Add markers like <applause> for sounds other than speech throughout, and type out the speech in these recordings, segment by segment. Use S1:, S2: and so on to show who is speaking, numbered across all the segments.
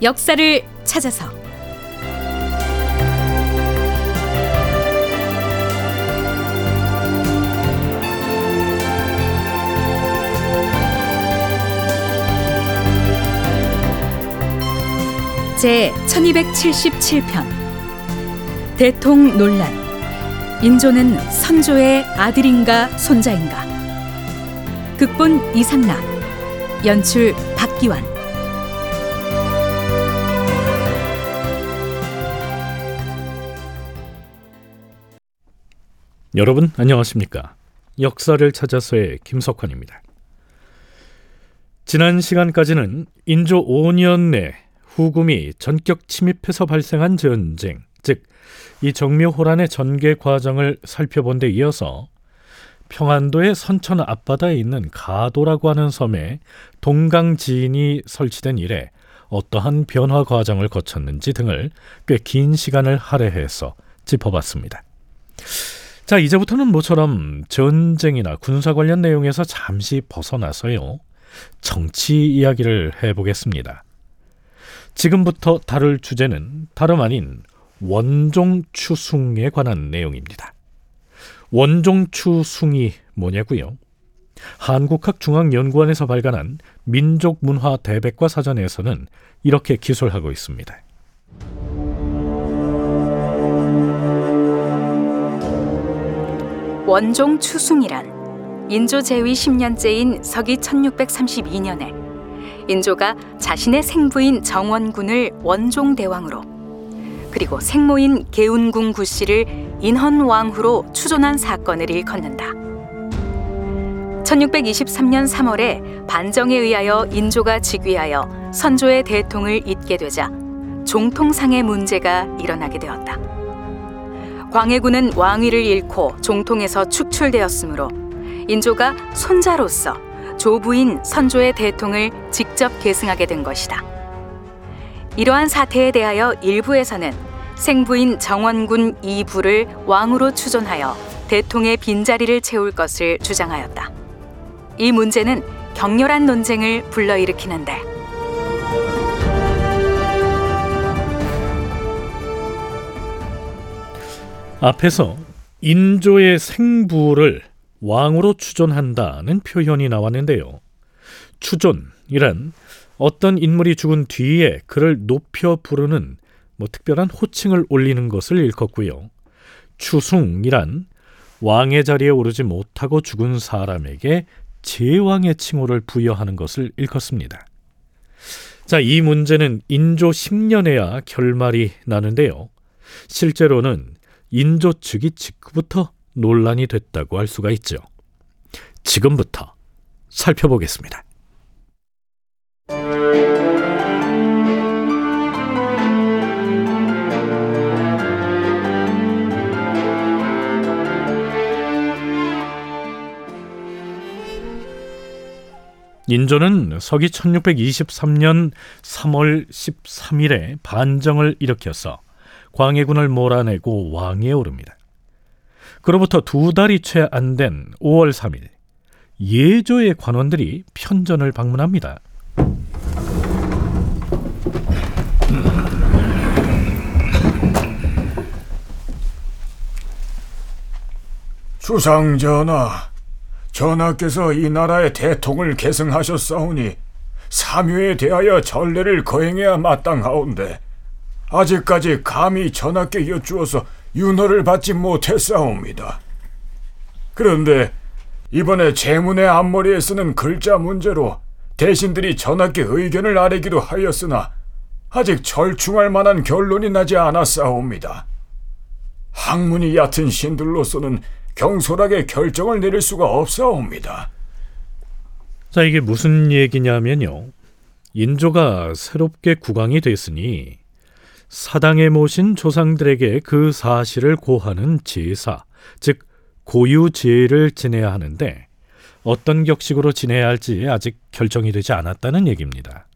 S1: 역사를 찾아서. 제 1277편. 대통 논란. 인조는 선조의 아들인가 손자인가. 극본 이상락. 연출 박기환
S2: 여러분 안녕하십니까? 역사를 찾아서의 김석환입니다. 지난 시간까지는 인조 5년 내 후금이 전격 침입해서 발생한 전쟁, 즉 이 정묘호란의 전개 과정을 살펴본 데 이어서 평안도의 선천 앞바다에 있는 가도라고 하는 섬에 동강지인이 설치된 이래 어떠한 변화 과정을 거쳤는지 등을 꽤 긴 시간을 할애해서 짚어봤습니다. 자, 이제부터는 모처럼 전쟁이나 군사 관련 내용에서 잠시 벗어나서요. 정치 이야기를 해보겠습니다. 지금부터 다룰 주제는 다름 아닌 원종 추숭에 관한 내용입니다. 원종 추숭이 뭐냐고요? 한국학중앙연구원에서 발간한 민족문화 대백과 사전에서는 이렇게 기술하고 있습니다.
S1: 원종 추숭이란 인조 제위 10년째인 서기 1632년에 인조가 자신의 생부인 정원군을 원종 대왕으로 그리고 생모인 개운궁 구씨를 인헌왕후로 추존한 사건을 일컫는다. 1623년 3월에 반정에 의하여 인조가 즉위하여 선조의 대통을 잇게 되자 종통상의 문제가 일어나게 되었다. 광해군은 왕위를 잃고 종통에서 축출되었으므로 인조가 손자로서 조부인 선조의 대통을 직접 계승하게 된 것이다. 이러한 사태에 대하여 일부에서는 생부인 정원군 이부를 왕으로 추존하여 대통의 빈자리를 채울 것을 주장하였다. 이 문제는 격렬한 논쟁을 불러일으키는데
S2: 앞에서 인조의 생부를 왕으로 추존한다는 표현이 나왔는데요. 추존이란 어떤 인물이 죽은 뒤에 그를 높여 부르는 뭐 특별한 호칭을 올리는 것을 일컫고요. 추숭이란 왕의 자리에 오르지 못하고 죽은 사람에게 제왕의 칭호를 부여하는 것을 일컫습니다. 자, 이 문제는 인조 10년에야 결말이 나는데요. 실제로는 인조 측이 직후부터 논란이 됐다고 할 수가 있죠. 지금부터 살펴보겠습니다. 인조는 서기 1623년 3월 13일에 반정을 일으켜서 광해군을 몰아내고 왕위에 오릅니다. 그로부터 두 달이 채 안 된 5월 3일 예조의 관원들이 편전을 방문합니다.
S3: 주상 전하, 전하께서 이 나라의 대통을 계승하셨사오니 사묘에 대하여 전례를 거행해야 마땅하온데 아직까지 감히 전하께 여쭈어서 윤허를 받지 못했사옵니다. 그런데 이번에 제문의 앞머리에 쓰는 글자 문제로 대신들이 전하께 의견을 아뢰기도 하였으나 아직 절충할 만한 결론이 나지 않았사옵니다. 학문이 얕은 신들로서는 경솔하게 결정을 내릴 수가 없사옵니다.
S2: 자, 이게 무슨 얘기냐면요. 인조가 새롭게 국왕이 됐으니 사당에 모신 조상들에게 그 사실을 고하는 제사, 즉 고유제를 지내야 하는데 어떤 격식으로 지내야 할지 아직 결정이 되지 않았다는 얘기입니다.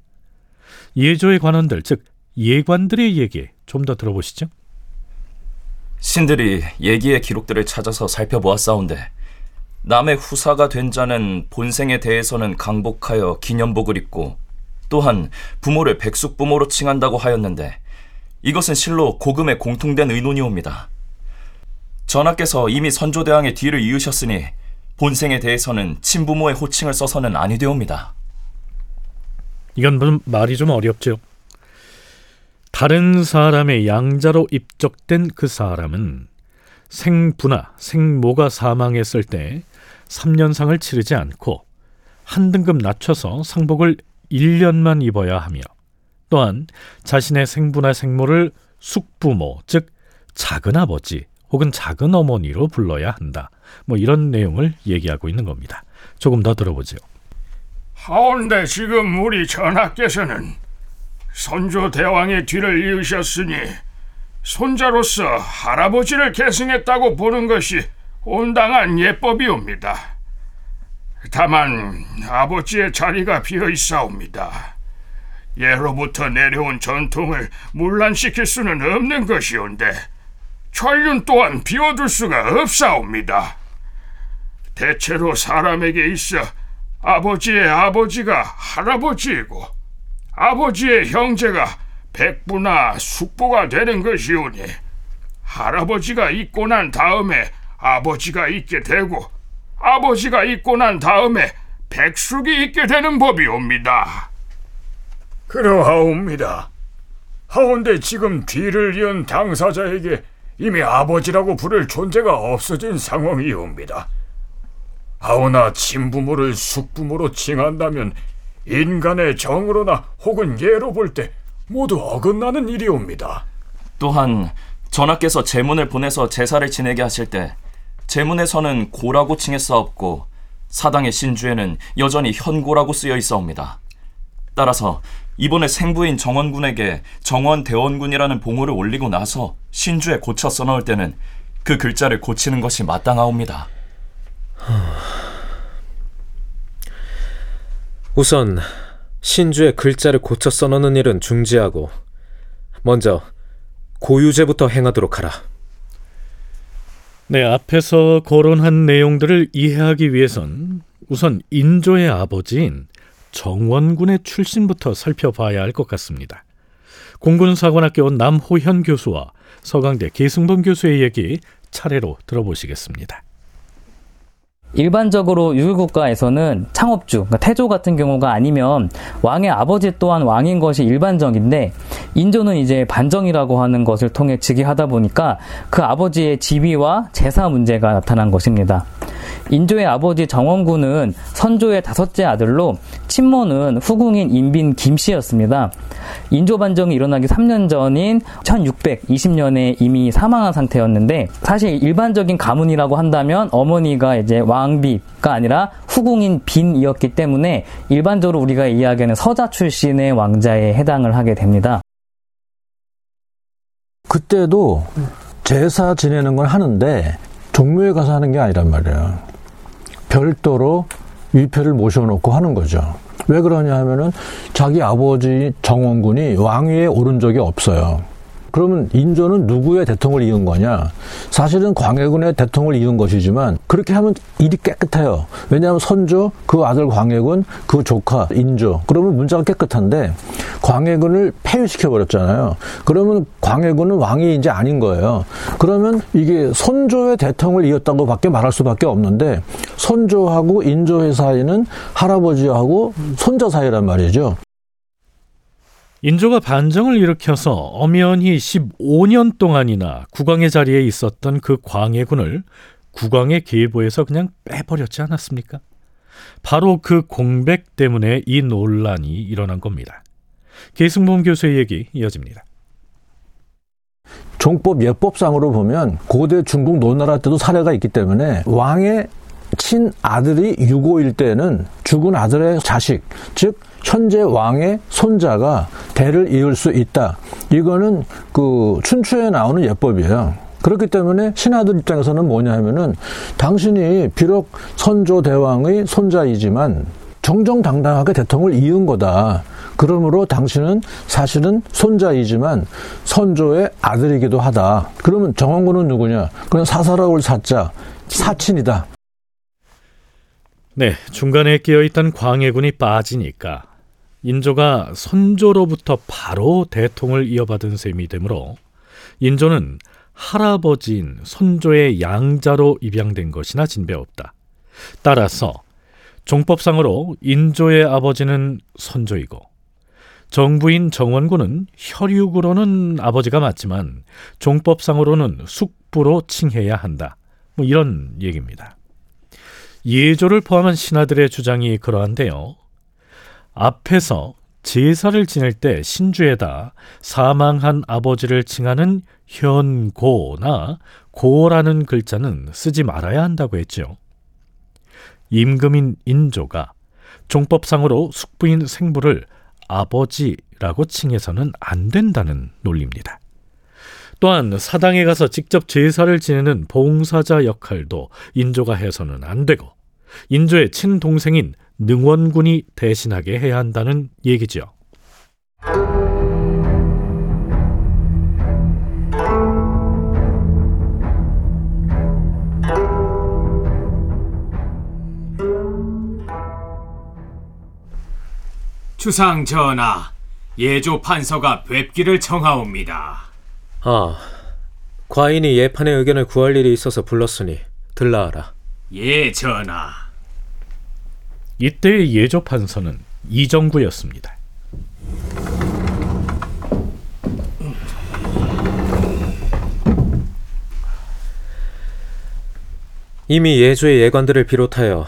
S2: 예조의 관원들, 즉 예관들의 얘기 좀 더 들어보시죠.
S4: 신들이 예기의 기록들을 찾아서 살펴보았사온데 남의 후사가 된 자는 본생에 대해서는 강복하여 기념복을 입고 또한 부모를 백숙부모로 칭한다고 하였는데 이것은 실로 고금에 공통된 의논이옵니다. 전하께서 이미 선조대왕의 뒤를 이으셨으니 본생에 대해서는 친부모의 호칭을 써서는 아니 되옵니다.
S2: 이건 좀 말이 좀 어렵죠. 다른 사람의 양자로 입적된 그 사람은 생부나 생모가 사망했을 때 3년상을 치르지 않고 한 등급 낮춰서 상복을 1년만 입어야 하며 또한 자신의 생부나 생모를 숙부모 즉 작은 아버지 혹은 작은 어머니로 불러야 한다. 뭐 이런 내용을 얘기하고 있는 겁니다. 조금 더 들어보죠.
S5: 하온데 지금 우리 전하께서는 선조 대왕의 뒤를 이으셨으니 손자로서 할아버지를 계승했다고 보는 것이 온당한 예법이옵니다. 다만 아버지의 자리가 비어 있사옵니다. 예로부터 내려온 전통을 문란시킬 수는 없는 것이온데 전륜 또한 비워둘 수가 없사옵니다. 대체로 사람에게 있어 아버지의 아버지가 할아버지이고 아버지의 형제가 백부나 숙부가 되는 것이오니 할아버지가 있고 난 다음에 아버지가 있게 되고 아버지가 있고 난 다음에 백숙이 있게 되는 법이옵니다.
S3: 그러하옵니다. 하온데 지금 뒤를 이은 당사자에게 이미 아버지라고 부를 존재가 없어진 상황이옵니다. 하오나 친부모를 숙부모로 칭한다면 인간의 정으로나 혹은 예로 볼 때 모두 어긋나는 일이옵니다.
S4: 또한 전하께서 제문을 보내서 제사를 지내게 하실 때 제문에서는 고라고 칭했사옵고 사당의 신주에는 여전히 현고라고 쓰여 있사옵니다. 따라서 이번에 생부인 정원군에게 정원대원군이라는 봉호를 올리고 나서 신주에 고쳐 써넣을 때는 그 글자를 고치는 것이 마땅하옵니다. <sighs>
S6: 우선 신주의 글자를 고쳐 써넣는 일은 중지하고 먼저 고유제부터 행하도록 하라.
S2: 네, 앞에서 거론한 내용들을 이해하기 위해선 우선 인조의 아버지인 정원군의 출신부터 살펴봐야 할 것 같습니다. 공군사관학교 남호현 교수와 서강대 계승범 교수의 얘기 차례로 들어보시겠습니다.
S7: 일반적으로 유일국가에서는 창업주, 그러니까 태조 같은 경우가 아니면 왕의 아버지 또한 왕인 것이 일반적인데 인조는 이제 반정이라고 하는 것을 통해 즉위하다 보니까 그 아버지의 지위와 제사 문제가 나타난 것입니다. 인조의 아버지 정원군은 선조의 다섯째 아들로 친모는 후궁인 인빈 김씨였습니다. 인조 반정이 일어나기 3년 전인 1620년에 이미 사망한 상태였는데 사실 일반적인 가문이라고 한다면 어머니가 이제 왕비가 아니라 후궁인 빈이었기 때문에 일반적으로 우리가 이야기하는 서자 출신의 왕자에 해당을 하게 됩니다.
S8: 그때도 제사 지내는 건 하는데 종묘에 가서 하는 게 아니란 말이에요. 별도로 위패를 모셔놓고 하는 거죠. 왜 그러냐 하면은 자기 아버지 정원군이 왕위에 오른 적이 없어요. 그러면 인조는 누구의 대통령을 이은 거냐? 사실은 광해군의 대통령을 이은 것이지만 그렇게 하면 일이 깨끗해요. 왜냐하면 선조, 그 아들 광해군, 그 조카 인조. 그러면 문자가 깨끗한데 광해군을 폐위시켜 버렸잖아요. 그러면 광해군은 왕이 이제 아닌 거예요. 그러면 이게 선조의 대통령을 이었다고밖에 말할 수밖에 없는데 선조하고 인조의 사이는 할아버지하고 손자 사이란 말이죠.
S2: 인조가 반정을 일으켜서 엄연히 15년 동안이나 국왕의 자리에 있었던 그 광해군을 국왕의 계보에서 그냥 빼버렸지 않았습니까? 바로 그 공백 때문에 이 논란이 일어난 겁니다. 계승범 교수의 얘기 이어집니다.
S8: 종법 예법상으로 보면 고대 중국 노나라 때도 사례가 있기 때문에 왕의 친 아들이 유고일 때는 죽은 아들의 자식, 즉 현재 왕의 손자가 대를 이을 수 있다. 이거는 그 춘추에 나오는 예법이에요. 그렇기 때문에 신하들 입장에서는 뭐냐 하면은 당신이 비록 선조 대왕의 손자이지만 정정당당하게 대통령을 이은 거다. 그러므로 당신은 사실은 손자이지만 선조의 아들이기도 하다. 그러면 정원군은 누구냐? 그냥 사사라울 사자 사친이다.
S2: 네, 중간에 끼어 있던 광해군이 빠지니까 인조가 선조로부터 바로 대통을 이어받은 셈이 되므로 인조는 할아버지인 선조의 양자로 입양된 것이나 진배 없다. 따라서 종법상으로 인조의 아버지는 선조이고 정부인 정원군은 혈육으로는 아버지가 맞지만 종법상으로는 숙부로 칭해야 한다. 뭐 이런 얘기입니다. 예조를 포함한 신하들의 주장이 그러한데요. 앞에서 제사를 지낼 때 신주에다 사망한 아버지를 칭하는 현고나 고라는 글자는 쓰지 말아야 한다고 했죠. 임금인 인조가 종법상으로 숙부인 생부를 아버지라고 칭해서는 안 된다는 논리입니다. 또한 사당에 가서 직접 제사를 지내는 봉사자 역할도 인조가 해서는 안 되고 인조의 친동생인 능원군이 대신하게 해야 한다는 얘기지요.
S9: 주상 전하, 예조 판서가 뵙기를 청하옵니다.
S6: 아, 과인이 예판의 의견을 구할 일이 있어서 불렀으니 들라하라.
S9: 예, 전하.
S2: 이때의 예조 판서는 이정구였습니다.
S6: 이미 예조의 예관들을 비롯하여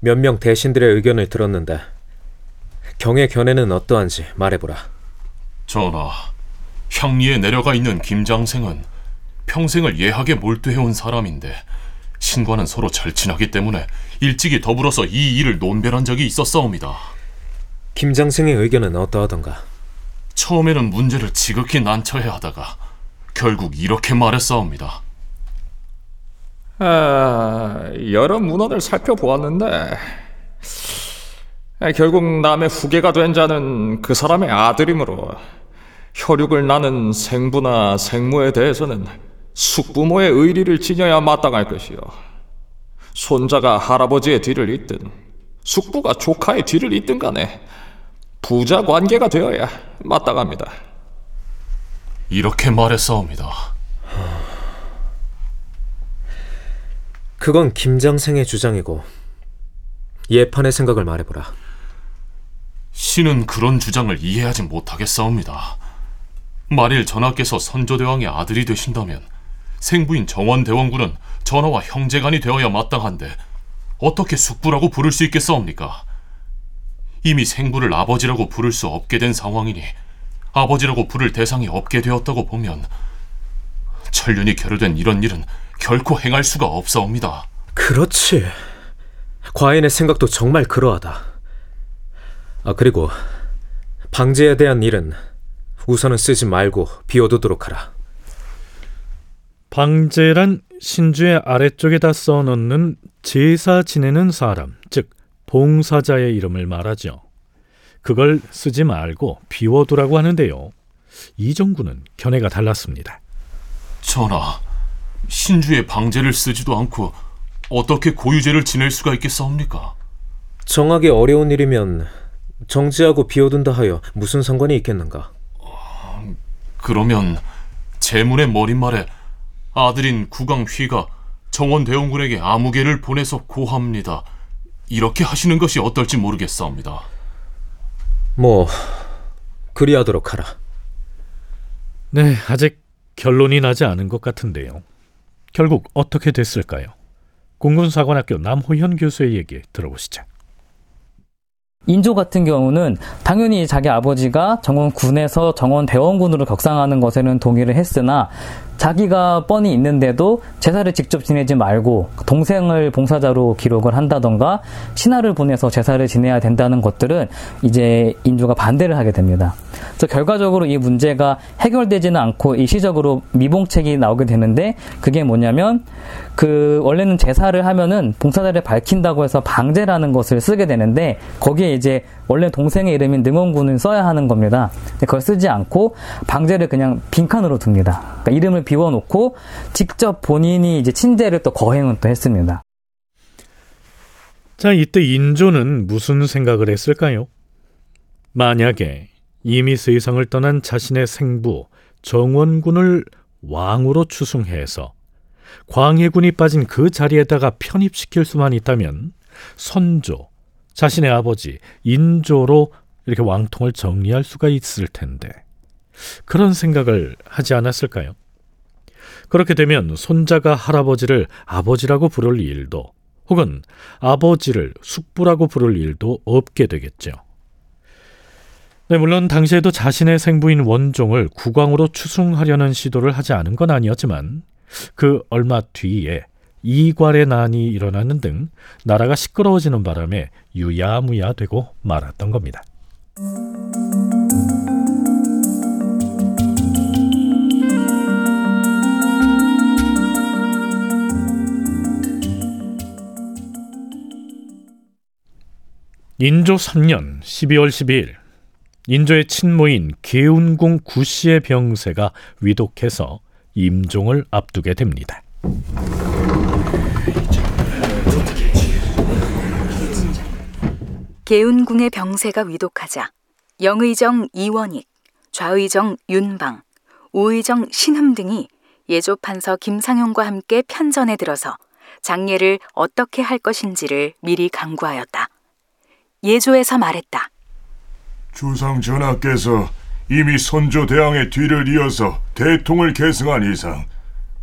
S6: 몇 명 대신들의 의견을 들었는데 경의 견해는 어떠한지 말해보라.
S10: 전하, 향리에 내려가 있는 김장생은 평생을 예하게 몰두해온 사람인데 신과는 서로 절친하기 때문에 일찍이 더불어서 이 일을 논별한 적이 있었사옵니다.
S6: 김장생의 의견은 어떠하던가?
S10: 처음에는 문제를 지극히 난처해 하다가 결국 이렇게 말했사옵니다.
S11: 아, 여러 문헌을 살펴보았는데 아, 결국 남의 후계가 된 자는 그 사람의 아들이므로 혈육을 낳는 생부나 생모에 대해서는 숙부모의 의리를 지녀야 마땅할 것이요. 손자가 할아버지의 뒤를 잇든 숙부가 조카의 뒤를 잇든 간에 부자 관계가 되어야 마땅합니다.
S10: 이렇게 말했사옵니다.
S6: 그건 김장생의 주장이고 예판의 생각을 말해보라.
S10: 신은 그런 주장을 이해하지 못하겠사옵니다. 만일 전하께서 선조대왕의 아들이 되신다면 생부인 정원대원군은 전하와 형제간이 되어야 마땅한데 어떻게 숙부라고 부를 수 있겠사옵니까? 이미 생부를 아버지라고 부를 수 없게 된 상황이니 아버지라고 부를 대상이 없게 되었다고 보면 천륜이 결여된 이런 일은 결코 행할 수가 없사옵니다.
S6: 그렇지. 과인의 생각도 정말 그러하다. 아, 그리고 방제에 대한 일은 우선은 쓰지 말고 비워두도록 하라.
S2: 방제란 신주의 아래쪽에다 써놓는 제사 지내는 사람, 즉 봉사자의 이름을 말하죠. 그걸 쓰지 말고 비워두라고 하는데요. 이정구는 견해가 달랐습니다.
S10: 전하, 신주의 방제를 쓰지도 않고 어떻게 고유제를 지낼 수가 있겠사옵니까?
S6: 정하기 어려운 일이면 정지하고 비워둔다 하여 무슨 상관이 있겠는가?
S10: 그러면 제문의 머릿말에 아들인 구강휘가 정원대원군에게 아무개를 보내서 고합니다. 이렇게 하시는 것이 어떨지 모르겠사옵니다.
S6: 뭐 그리하도록 하라.
S2: 네, 아직 결론이 나지 않은 것 같은데요. 결국 어떻게 됐을까요? 공군사관학교 남호현 교수의 얘기 들어보시죠.
S7: 인조 같은 경우는 당연히 자기 아버지가 정원 군에서 정원 대원군으로 격상하는 것에는 동의를 했으나 자기가 뻔히 있는데도 제사를 직접 지내지 말고 동생을 봉사자로 기록을 한다던가 신하를 보내서 제사를 지내야 된다는 것들은 이제 인조가 반대를 하게 됩니다. 그래서 결과적으로 이 문제가 해결되지는 않고 일시적으로 미봉책이 나오게 되는데 그게 뭐냐면 그 원래는 제사를 하면은 봉사자를 밝힌다고 해서 방제라는 것을 쓰게 되는데 거기에 이제 원래 동생의 이름인 능원군을 써야 하는 겁니다. 그걸 쓰지 않고 방제를 그냥 빈칸으로 둡니다. 그러니까 이름을 비워놓고 직접 본인이 이제 친제를 또 거행은 또 했습니다.
S2: 자, 이때 인조는 무슨 생각을 했을까요? 만약에 이미 세상을 떠난 자신의 생부 정원군을 왕으로 추승해서 광해군이 빠진 그 자리에다가 편입시킬 수만 있다면 선조, 자신의 아버지 인조로 이렇게 왕통을 정리할 수가 있을 텐데 그런 생각을 하지 않았을까요? 그렇게 되면 손자가 할아버지를 아버지라고 부를 일도 혹은 아버지를 숙부라고 부를 일도 없게 되겠죠. 네, 물론 당시에도 자신의 생부인 원종을 국왕으로 추승하려는 시도를 하지 않은 건 아니었지만 그 얼마 뒤에 이괄의 난이 일어나는 등 나라가 시끄러워지는 바람에 유야무야 되고 말았던 겁니다. 인조 3년 12월 12일 인조의 친모인 계운궁 구씨의 병세가 위독해서 임종을 앞두게 됩니다.
S1: 계운궁의 병세가 위독하자 영의정 이원익, 좌의정 윤방, 우의정 신흠 등이 예조 판서 김상용과 함께 편전에 들어서 장례를 어떻게 할 것인지를 미리 강구하였다. 예조에서 말했다.
S3: 주상 전하께서 이미 선조 대왕의 뒤를 이어서 대통을 계승한 이상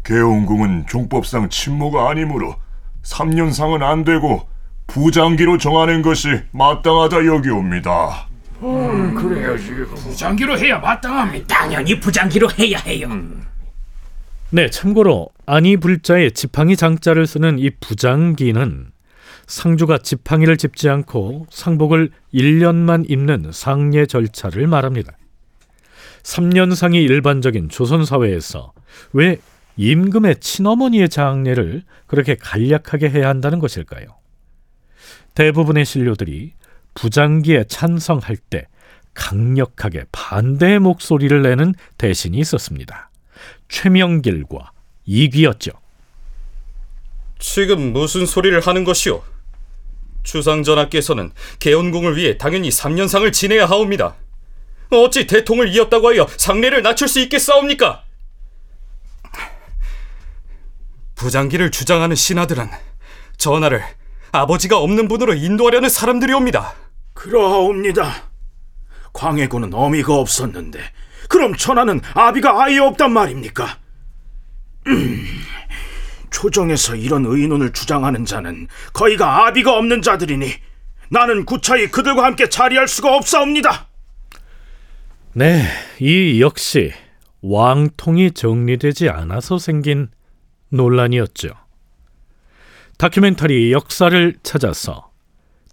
S3: 계홍궁은 종법상 친모가 아니므로 3년상은 안 되고 부장기로 정하는 것이 마땅하다 여기옵니다.
S5: 부장기로 해야 마땅합니다.
S9: 당연히 부장기로 해야 해요.
S2: 네, 참고로 아니 불자에 지팡이 장자를 쓰는 이 부장기는 상주가 지팡이를 짚지 않고 상복을 1년만 입는 상례 절차를 말합니다. 3년상이 일반적인 조선 사회에서 왜 임금의 친어머니의 장례를 그렇게 간략하게 해야 한다는 것일까요? 대부분의 신료들이 부장기에 찬성할 때 강력하게 반대의 목소리를 내는 대신이 있었습니다. 최명길과 이귀였죠.
S12: 지금 무슨 소리를 하는 것이오? 주상전하께서는 개원궁을 위해 당연히 3년상을 지내야 하옵니다. 어찌 대통을 이었다고 하여 상례를 낮출 수 있겠사옵니까? 부장기를 주장하는 신하들은 전하를 아버지가 없는 분으로 인도하려는 사람들이옵니다.
S5: 그러하옵니다. 광해군은 어미가 없었는데 그럼 천하는 아비가 아예 없단 말입니까? 음, 초정에서 이런 의논을 주장하는 자는 거의가 아비가 없는 자들이니 나는 구차히 그들과 함께 자리할 수가 없사옵니다.
S2: 네, 이 역시 왕통이 정리되지 않아서 생긴 논란이었죠. 다큐멘터리 역사를 찾아서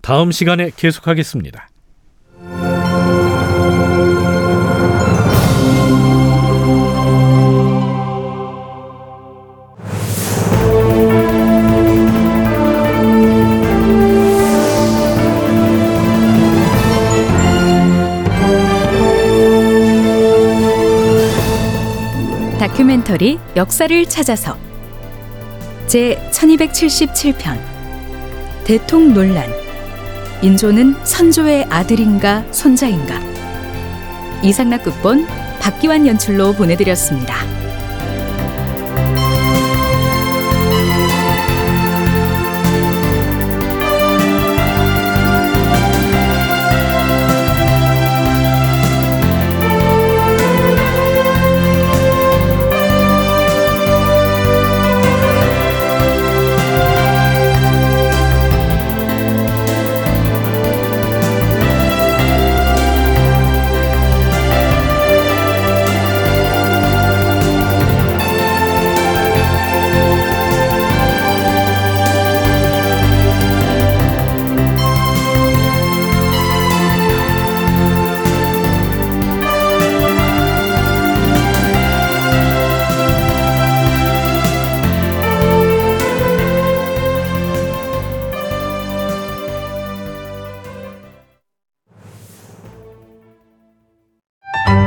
S2: 다음 시간에 계속하겠습니다.
S1: 다큐멘터리 역사를 찾아서. 제 1277편 대통 논란. 인조는 선조의 아들인가 손자인가. 이상락 극본 박기환 연출로 보내드렸습니다.